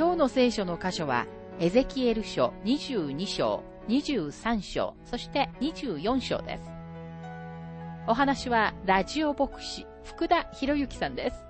今日の聖書の箇所は、エゼキエル書22章、23章、そして24章です。お話は、ラジオ牧師、福田博之さんです。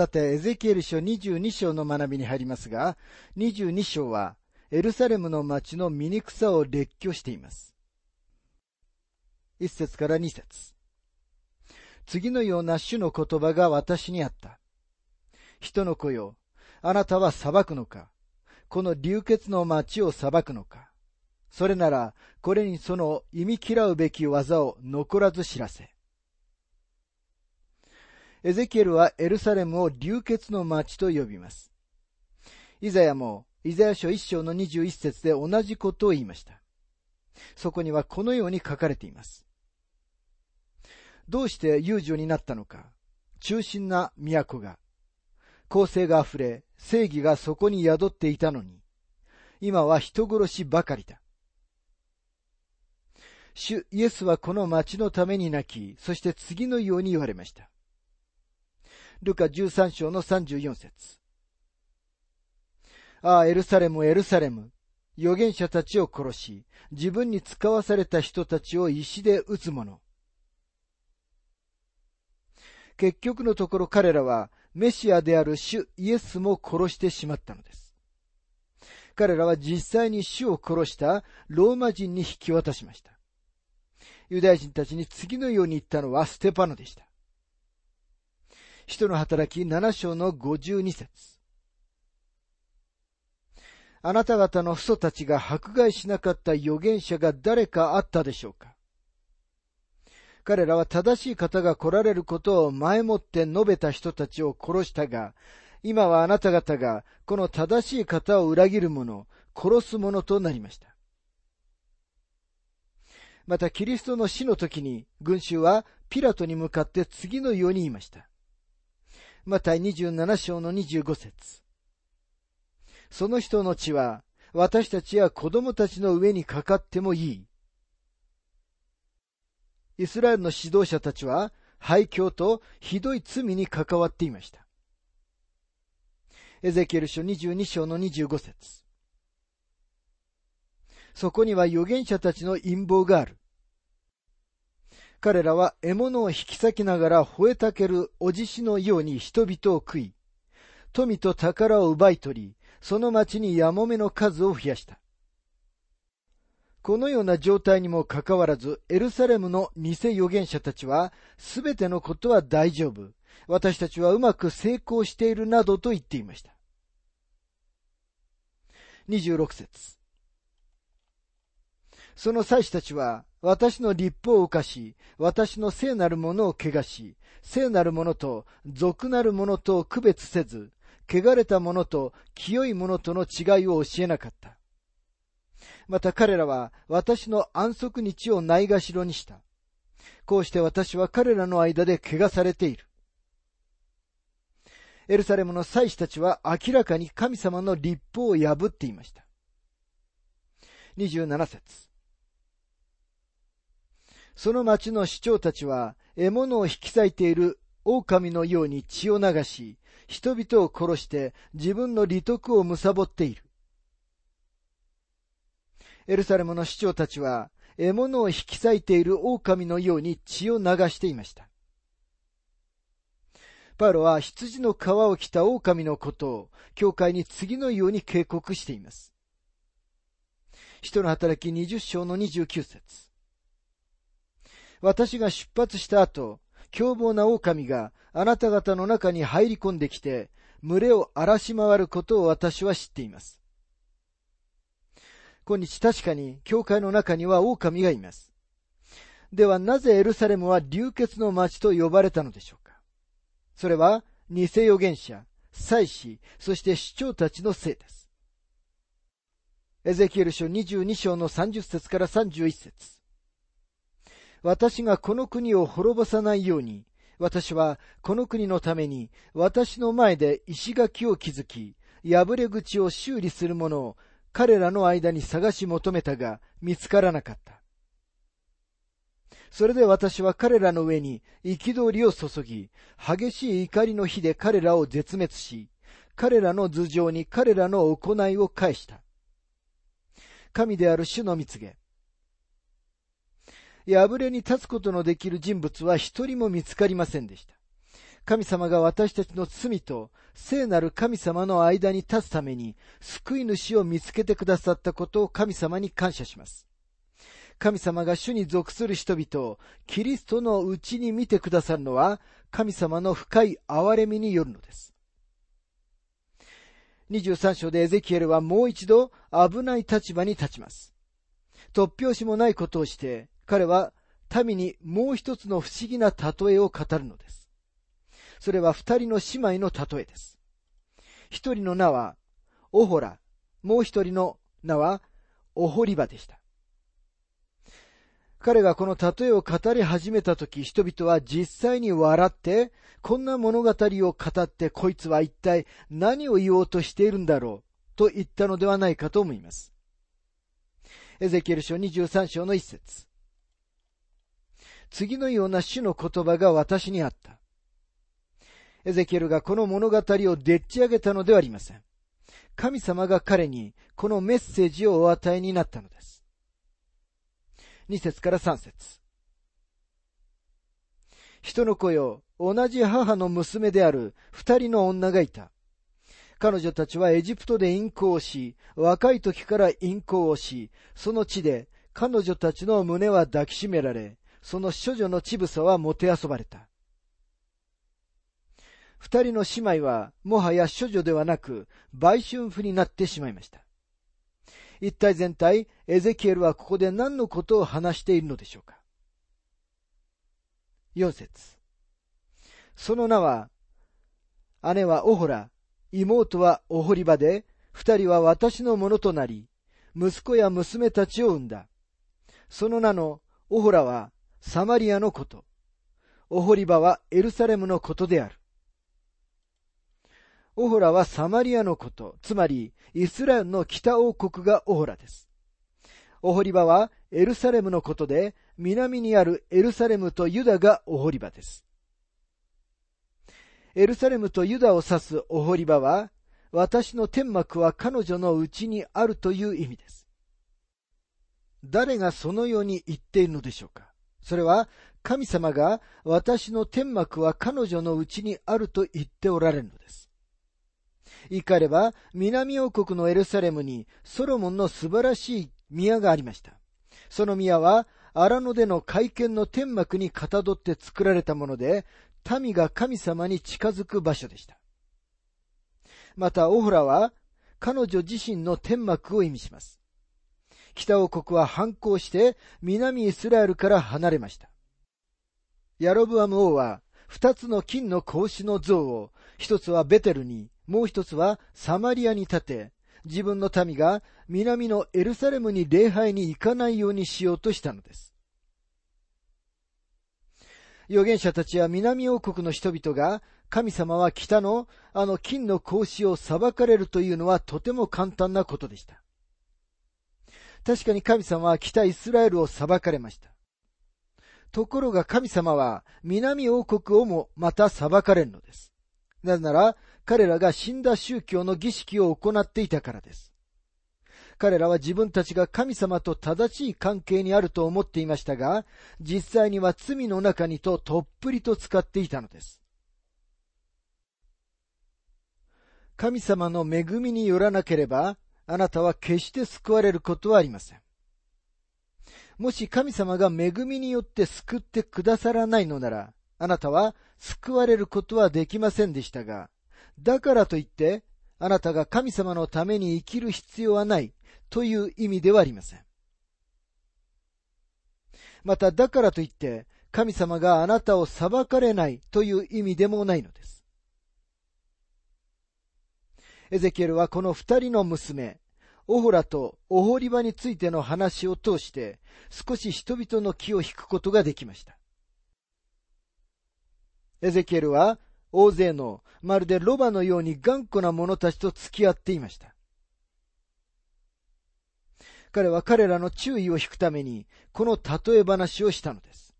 さて、エゼキエル書22章の学びに入りますが、22章は、エルサレムの町の醜さを列挙しています。1節から2節次のような主の言葉が私にあった。人の子よ、あなたは裁くのかこの流血の町を裁くのかそれなら、これにその忌み嫌うべき技を残らず知らせ。エゼキエルはエルサレムを流血の町と呼びます。イザヤも、イザヤ書一章の二十一節で同じことを言いました。そこにはこのように書かれています。どうして遊女になったのか、中心な都が、公正が溢れ、正義がそこに宿っていたのに、今は人殺しばかりだ。主イエスはこの町のために泣き、そして次のように言われました。ルカ13章の34節ああ、エルサレム、エルサレム。預言者たちを殺し、自分に使わされた人たちを石で撃つ者。結局のところ彼らはメシアである主イエスも殺してしまったのです。彼らは実際に主を殺したローマ人に引き渡しました。ユダヤ人たちに次のように言ったのはステパノでした。人の働き7章の52節あなた方の父祖たちが迫害しなかった預言者が誰かあったでしょうか？彼らは正しい方が来られることを前もって述べた人たちを殺したが、今はあなた方がこの正しい方を裏切る者、殺す者となりました。またキリストの死の時に群衆はピラトに向かって次のように言いました。マタイ27章の25節その人の血は私たちや子供たちの上にかかってもいい。イスラエルの指導者たちは廃墟とひどい罪に関わっていました。エゼキエル書22章の25節そこには預言者たちの陰謀がある。彼らは獲物を引き裂きながら吠えたけるおじしのように人々を食い、富と宝を奪い取り、その町にやもめの数を増やした。このような状態にもかかわらず、エルサレムの偽預言者たちは、すべてのことは大丈夫。私たちはうまく成功しているなどと言っていました。26節その祭司たちは、私の立法を犯し、私の聖なるものを汚し、聖なるものと俗なるものと区別せず、汚れたものと清いものとの違いを教えなかった。また彼らは私の安息日をないがしろにした。こうして私は彼らの間で汚されている。エルサレムの祭司たちは明らかに神様の立法を破っていました。27節その町の市長たちは、獲物を引き裂いている狼のように血を流し、人々を殺して自分の利得を貪っている。エルサレムの市長たちは、獲物を引き裂いている狼のように血を流していました。パウロは羊の皮を着た狼のことを、教会に次のように警告しています。人の働き20章の29節私が出発した後、凶暴な狼があなた方の中に入り込んできて、群れを荒らし回ることを私は知っています。今日確かに教会の中には狼がいます。ではなぜエルサレムは流血の町と呼ばれたのでしょうかそれは偽預言者、祭司、そして主張たちのせいです。エゼキエル書22章の30節から31節私がこの国を滅ぼさないように、私はこの国のために私の前で石垣を築き、破れ口を修理する者を彼らの間に探し求めたが見つからなかった。それで私は彼らの上に憤りを注ぎ、激しい怒りの火で彼らを絶滅し、彼らの頭上に彼らの行いを返した。神である主の蜜げ。破れに立つことのできる人物は一人も見つかりませんでした。神様が私たちの罪と聖なる神様の間に立つために救い主を見つけてくださったことを神様に感謝します。神様が主に属する人々をキリストのうちに見てくださるのは神様の深い憐れみによるのです。23章でエゼキエルはもう一度危ない立場に立ちます。突拍子もないことをして彼は民にもう一つの不思議な例えを語るのです。それは二人の姉妹の例えです。一人の名はオホラ、もう一人の名はオホリバでした。彼がこの例えを語り始めたとき、人々は実際に笑って、こんな物語を語ってこいつは一体何を言おうとしているんだろうと言ったのではないかと思います。エゼキエル書23章の一節。次のような主の言葉が私にあった。エゼキエルがこの物語をでっち上げたのではありません。神様が彼にこのメッセージをお与えになったのです。2節から3節人の子よ、同じ母の娘である二人の女がいた。彼女たちはエジプトで淫行をし、若い時から淫行をし、その地で彼女たちの胸は抱きしめられ、その処女の乳房はもてあそばれた。二人の姉妹は、もはや処女ではなく、売春婦になってしまいました。一体全体、エゼキエルはここで何のことを話しているのでしょうか四節その名は、姉はオホラ、妹はオホリバで、二人は私のものとなり、息子や娘たちを産んだ。その名のオホラはサマリアのこと。オホリバはエルサレムのことである。オホラはサマリアのこと、つまりイスラエルの北王国がオホラです。オホリバはエルサレムのことで、南にあるエルサレムとユダがオホリバです。エルサレムとユダを指すオホリバは、私の天幕は彼女のうちにあるという意味です。誰がそのように言っているのでしょうかそれは神様が私の天幕は彼女のうちにあると言っておられるのです。言い換えれば、南王国のエルサレムにソロモンの素晴らしい宮がありました。その宮は荒野での会見の天幕にかたどって作られたもので、民が神様に近づく場所でした。また、オフラは彼女自身の天幕を意味します。北王国は反抗して南イスラエルから離れました。ヤロブアム王は二つの金の格子の像を一つはベテルに、もう一つはサマリアに立て、自分の民が南のエルサレムに礼拝に行かないようにしようとしたのです。預言者たちは南王国の人々が神様は北のあの金の格子を裁かれるというのはとても簡単なことでした。確かに神様は北イスラエルを裁かれました。ところが神様は南王国をもまた裁かれるのです。なぜなら彼らが死んだ宗教の儀式を行っていたからです。彼らは自分たちが神様と正しい関係にあると思っていましたが、実際には罪の中にととっぷりと使っていたのです。神様の恵みによらなければ、あなたは決して救われることはありません。もし神様が恵みによって救ってくださらないのなら、あなたは救われることはできませんでしたが、だからといって、あなたが神様のために生きる必要はないという意味ではありません。また、だからといって、神様があなたを裁かれないという意味でもないのです。エゼキエルはこの二人の娘、オホラとオホリバについての話を通して、少し人々の気を引くことができました。エゼキエルは大勢のまるでロバのように頑固な者たちと付き合っていました。彼は彼らの注意を引くために、この例え話をしたのです。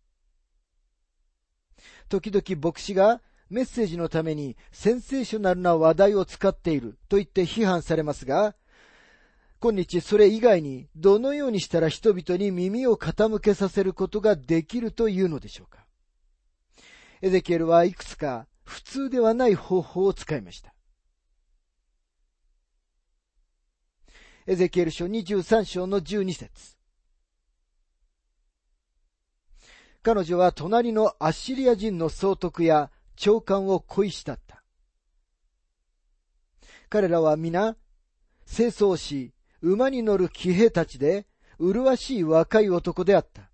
時々牧師がメッセージのためにセンセーショナルな話題を使っていると言って批判されますが、今日それ以外にどのようにしたら人々に耳を傾けさせることができるというのでしょうか。エゼキエルはいくつか普通ではない方法を使いました。エゼキエル書23章の12節彼女は隣のアッシリア人の総督や長官を恋したった。彼らは皆、清掃し、馬に乗る騎兵たちで、麗しい若い男であった。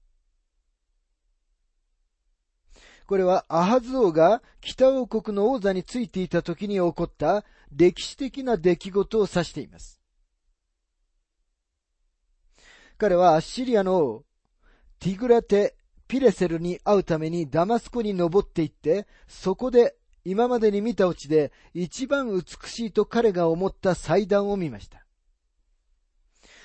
これはアハズ王が北王国の王座についていた時に起こった歴史的な出来事を指しています。彼はアッシリアの王、ティグラテ・ピレセルに会うためにダマスコに登っていって、そこで今までに見たうちで一番美しいと彼が思った祭壇を見ました。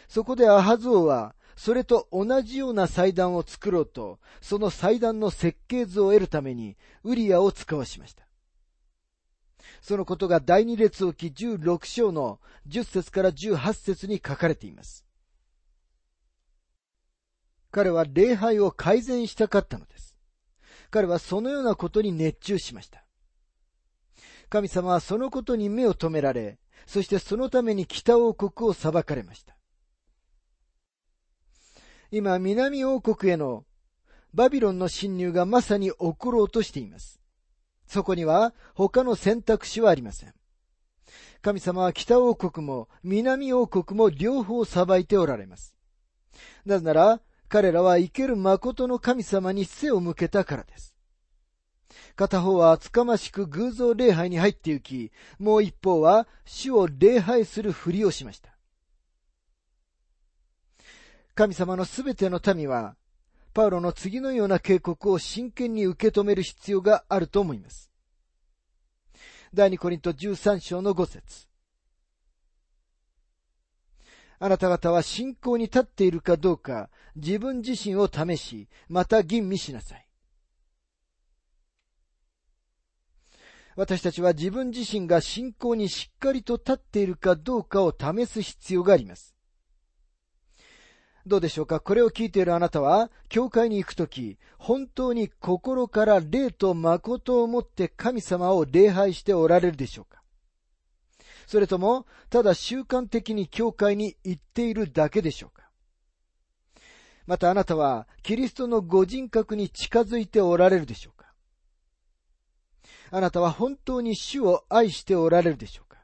そこでアハズ王はそれと同じような祭壇を作ろうと、その祭壇の設計図を得るために、ウリアを使わしました。そのことが第二列王記16章の10節から18節に書かれています。彼は礼拝を改善したかったのです。彼はそのようなことに熱中しました。神様はそのことに目を留められ、そしてそのために北王国を裁かれました。今、南王国へのバビロンの侵入がまさに起ころうとしています。そこには他の選択肢はありません。神様は北王国も南王国も両方裁いておられます。なぜなら、彼らは生ける誠の神様に背を向けたからです。片方は厚かましく偶像礼拝に入って行き、もう一方は主を礼拝するふりをしました。神様のすべての民は、パウロの次のような警告を真剣に受け止める必要があると思います。第2コリント13章の5節あなた方は信仰に立っているかどうか自分自身を試し、また吟味しなさい。私たちは自分自身が信仰にしっかりと立っているかどうかを試す必要があります。どうでしょうか？これを聞いているあなたは、教会に行くとき、本当に心から霊と誠をもって神様を礼拝しておられるでしょうか？それとも、ただ習慣的に教会に行っているだけでしょうか？またあなたは、キリストのご人格に近づいておられるでしょうか？あなたは本当に主を愛しておられるでしょうか？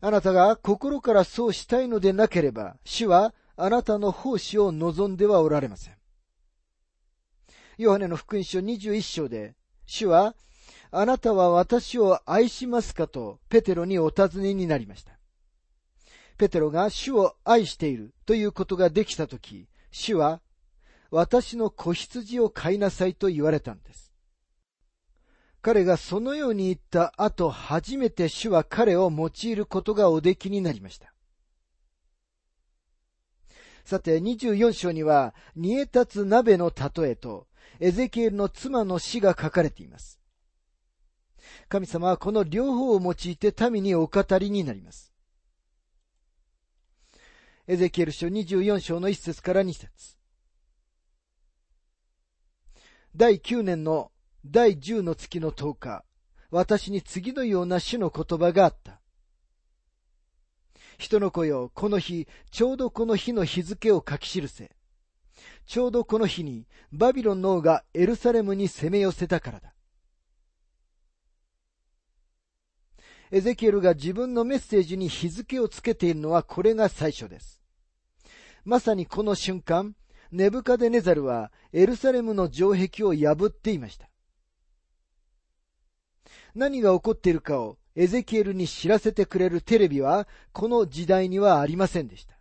あなたが心からそうしたいのでなければ、主はあなたの奉仕を望んではおられません。ヨハネの福音書21章で、主は、あなたは私を愛しますかとペテロにお尋ねになりました。ペテロが主を愛しているということができたとき、主は、私の子羊を飼いなさいと言われたんです。彼がそのように言った後、初めて主は彼を用いることがおできになりました。さて、24章には、煮え立つ鍋の例えと、エゼキエルの妻の死が書かれています。神様はこの両方を用いて民にお語りになります。エゼキエル書24章の1節から2節第9年の第10の月の10日、私に次のような主の言葉があった。人の子よ、この日、ちょうどこの日の日付を書き記せ。ちょうどこの日に、バビロンの王がエルサレムに攻め寄せたからだ。エゼキエルが自分のメッセージに日付をつけているのはこれが最初です。まさにこの瞬間、ネブカデネザルはエルサレムの城壁を破っていました。何が起こっているかをエゼキエルに知らせてくれるテレビはこの時代にはありませんでした。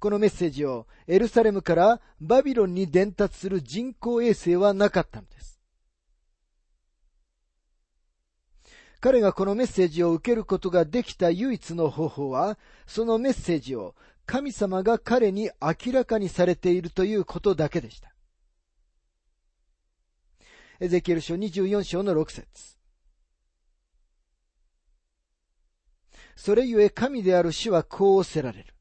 このメッセージをエルサレムからバビロンに伝達する人工衛星はなかったのです。彼がこのメッセージを受けることができた唯一の方法は、そのメッセージを神様が彼に明らかにされているということだけでした。エゼキエル書24章の6節それゆえ神である主はこうおせられる。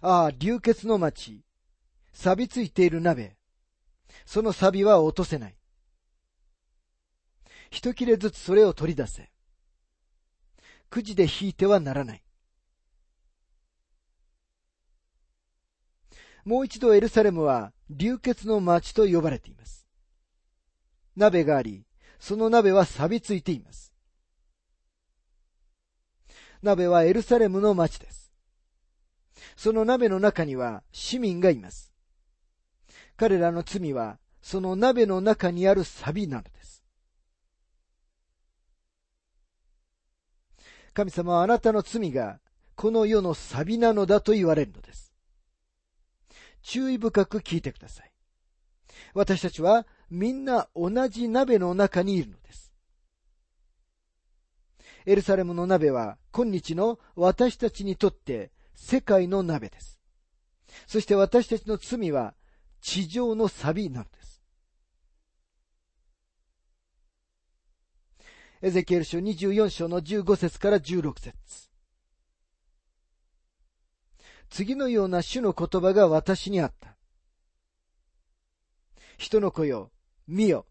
ああ、流血の町、錆びついている鍋、その錆は落とせない。一切れずつそれを取り出せ。くじで引いてはならない。もう一度エルサレムは流血の町と呼ばれています。鍋があり、その鍋は錆びついています。鍋はエルサレムの町です。その鍋の中には市民がいます。彼らの罪はその鍋の中にある錆なのです。神様はあなたの罪がこの世の錆なのだと言われるのです。注意深く聞いてください。私たちはみんな同じ鍋の中にいるのです。エルサレムの鍋は今日の私たちにとって世界の鍋です。そして私たちの罪は地上の錆なのです。エゼキエル書24章の15節から16節次のような主の言葉が私にあった。人の子よ、見よ。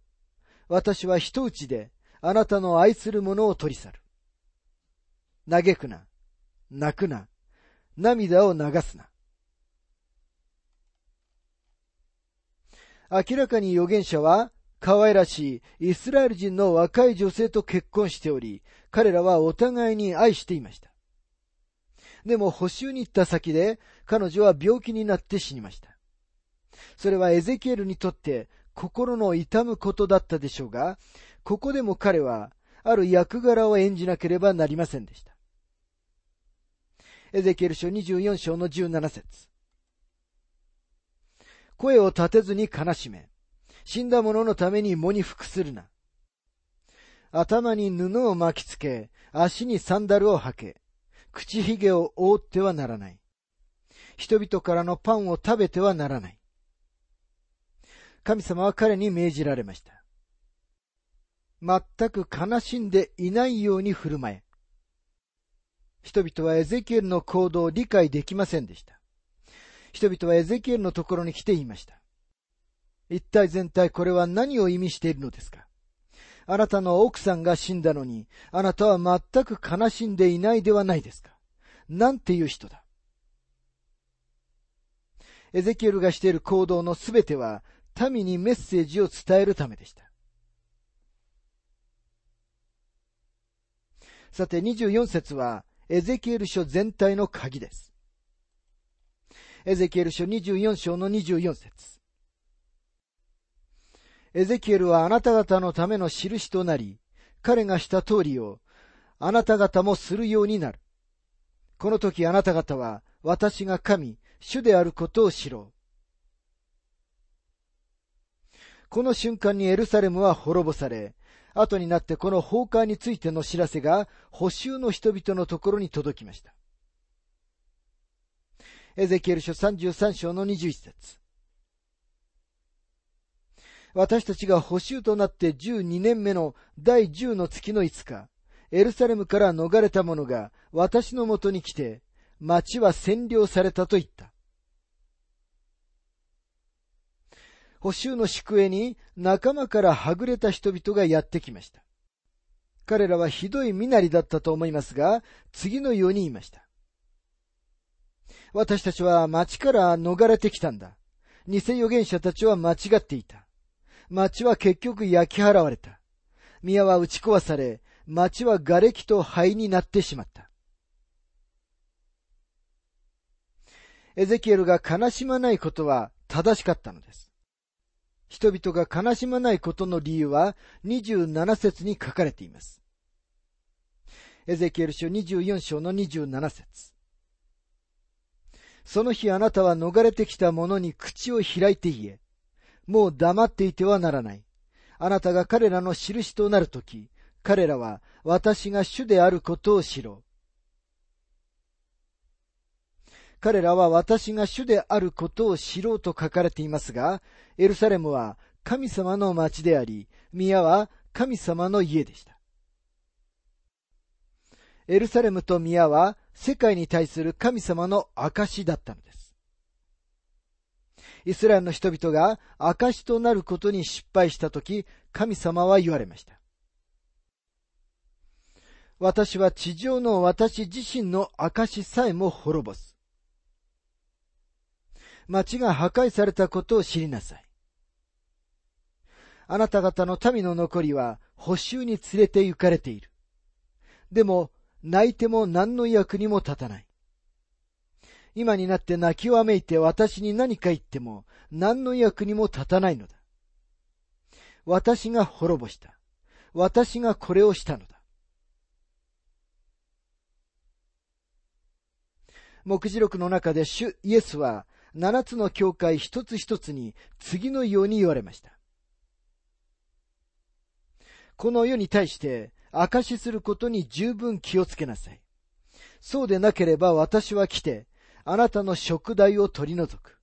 私は人打ちであなたの愛する者を取り去る。嘆くな。泣くな。涙を流すな。明らかに預言者は可愛らしいイスラエル人の若い女性と結婚しており、彼らはお互いに愛していました。でも補修に行った先で彼女は病気になって死にました。それはエゼキエルにとって心の痛むことだったでしょうが、ここでも彼はある役柄を演じなければなりませんでした。エゼキエル書24章の17節声を立てずに悲しめ、死んだ者のために喪に服するな。頭に布を巻きつけ、足にサンダルを履け、口ひげを覆ってはならない。人々からのパンを食べてはならない。神様は彼に命じられました。全く悲しんでいないように振る舞え。人々はエゼキエルの行動を理解できませんでした。人々はエゼキエルのところに来ていました。一体全体これは何を意味しているのですか？あなたの奥さんが死んだのに、あなたは全く悲しんでいないではないですか？なんていう人だ？エゼキエルがしている行動のすべては、民にメッセージを伝えるためでした。さて24節は、エゼキエル書全体の鍵です。エゼキエル書24章の24節エゼキエルはあなた方のための印となり、彼がした通りをあなた方もするようになる。この時あなた方は私が神、主であることを知ろう。この瞬間にエルサレムは滅ぼされ、後になってこの崩壊についての知らせが補修の人々のところに届きました。エゼキエル書33章の21節私たちが補修となって12年目の第10の月の5日、エルサレムから逃れた者が私のもとに来て、町は占領されたと言った。補修の宿営に仲間からはぐれた人々がやってきました。彼らはひどい身なりだったと思いますが、次のように言いました。私たちは町から逃れてきたんだ。偽預言者たちは間違っていた。町は結局焼き払われた。宮は打ち壊され、町は瓦礫と灰になってしまった。エゼキエルが悲しまないことは正しかったのです。人々が悲しまないことの理由は27節に書かれています。エゼキエル書24章の27節その日あなたは逃れてきた者に口を開いて言え。もう黙っていてはならない。あなたが彼らの印となるとき、彼らは私が主であることを知ろう。彼らは私が主であることを知ろうと書かれていますが、エルサレムは神様の町であり、宮は神様の家でした。エルサレムと宮は世界に対する神様の証だったのです。イスラエルの人々が証となることに失敗したとき、神様は言われました。私は地上の私自身の証さえも滅ぼす。町が破壊されたことを知りなさい。あなた方の民の残りは補修に連れて行かれている。でも、泣いても何の役にも立たない。今になって泣きわめいて私に何か言っても何の役にも立たないのだ。私が滅ぼした。私がこれをしたのだ。目次録の中で主イエスは七つの教会一つ一つに次のように言われました。この世に対して証しすることに十分気をつけなさい。そうでなければ私は来て、あなたの食代を取り除く。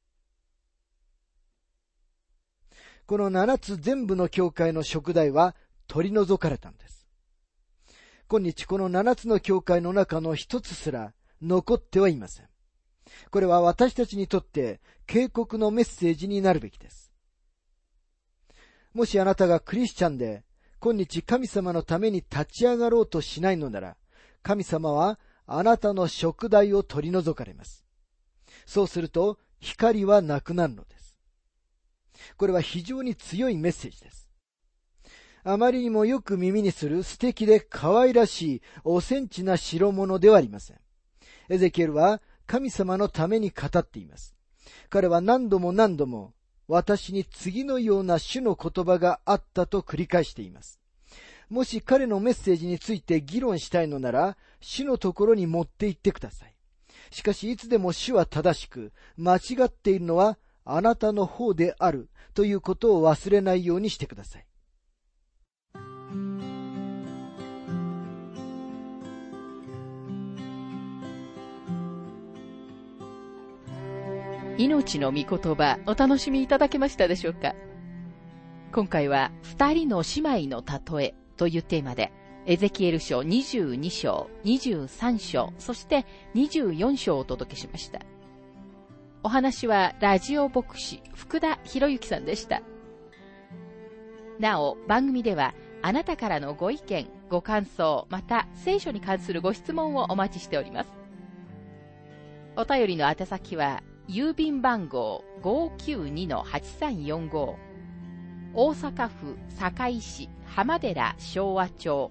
この七つ全部の教会の食代は取り除かれたんです。今日この七つの教会の中の一つすら残ってはいません。これは私たちにとって警告のメッセージになるべきです。もしあなたがクリスチャンで、今日神様のために立ち上がろうとしないのなら、神様はあなたの食代を取り除かれます。そうすると、光はなくなるのです。これは非常に強いメッセージです。あまりにもよく耳にする素敵で可愛らしいおセンチな代物ではありません。エゼキエルは神様のために語っています。彼は何度も何度も私に次のような主の言葉があったと繰り返しています。もし彼のメッセージについて議論したいのなら、主のところに持って行ってください。しかしいつでも主は正しく、間違っているのはあなたの方であるということを忘れないようにしてください。命の御言葉お楽しみいただけましたでしょうか？今回は二人の姉妹の例えというテーマでエゼキエル書22章、23章、そして24章をお届けしました。お話はラジオ牧師福田博之さんでした。なお、番組ではあなたからのご意見、ご感想、また聖書に関するご質問をお待ちしております。お便りの宛先は郵便番号592-8345大阪府堺市浜寺昭和町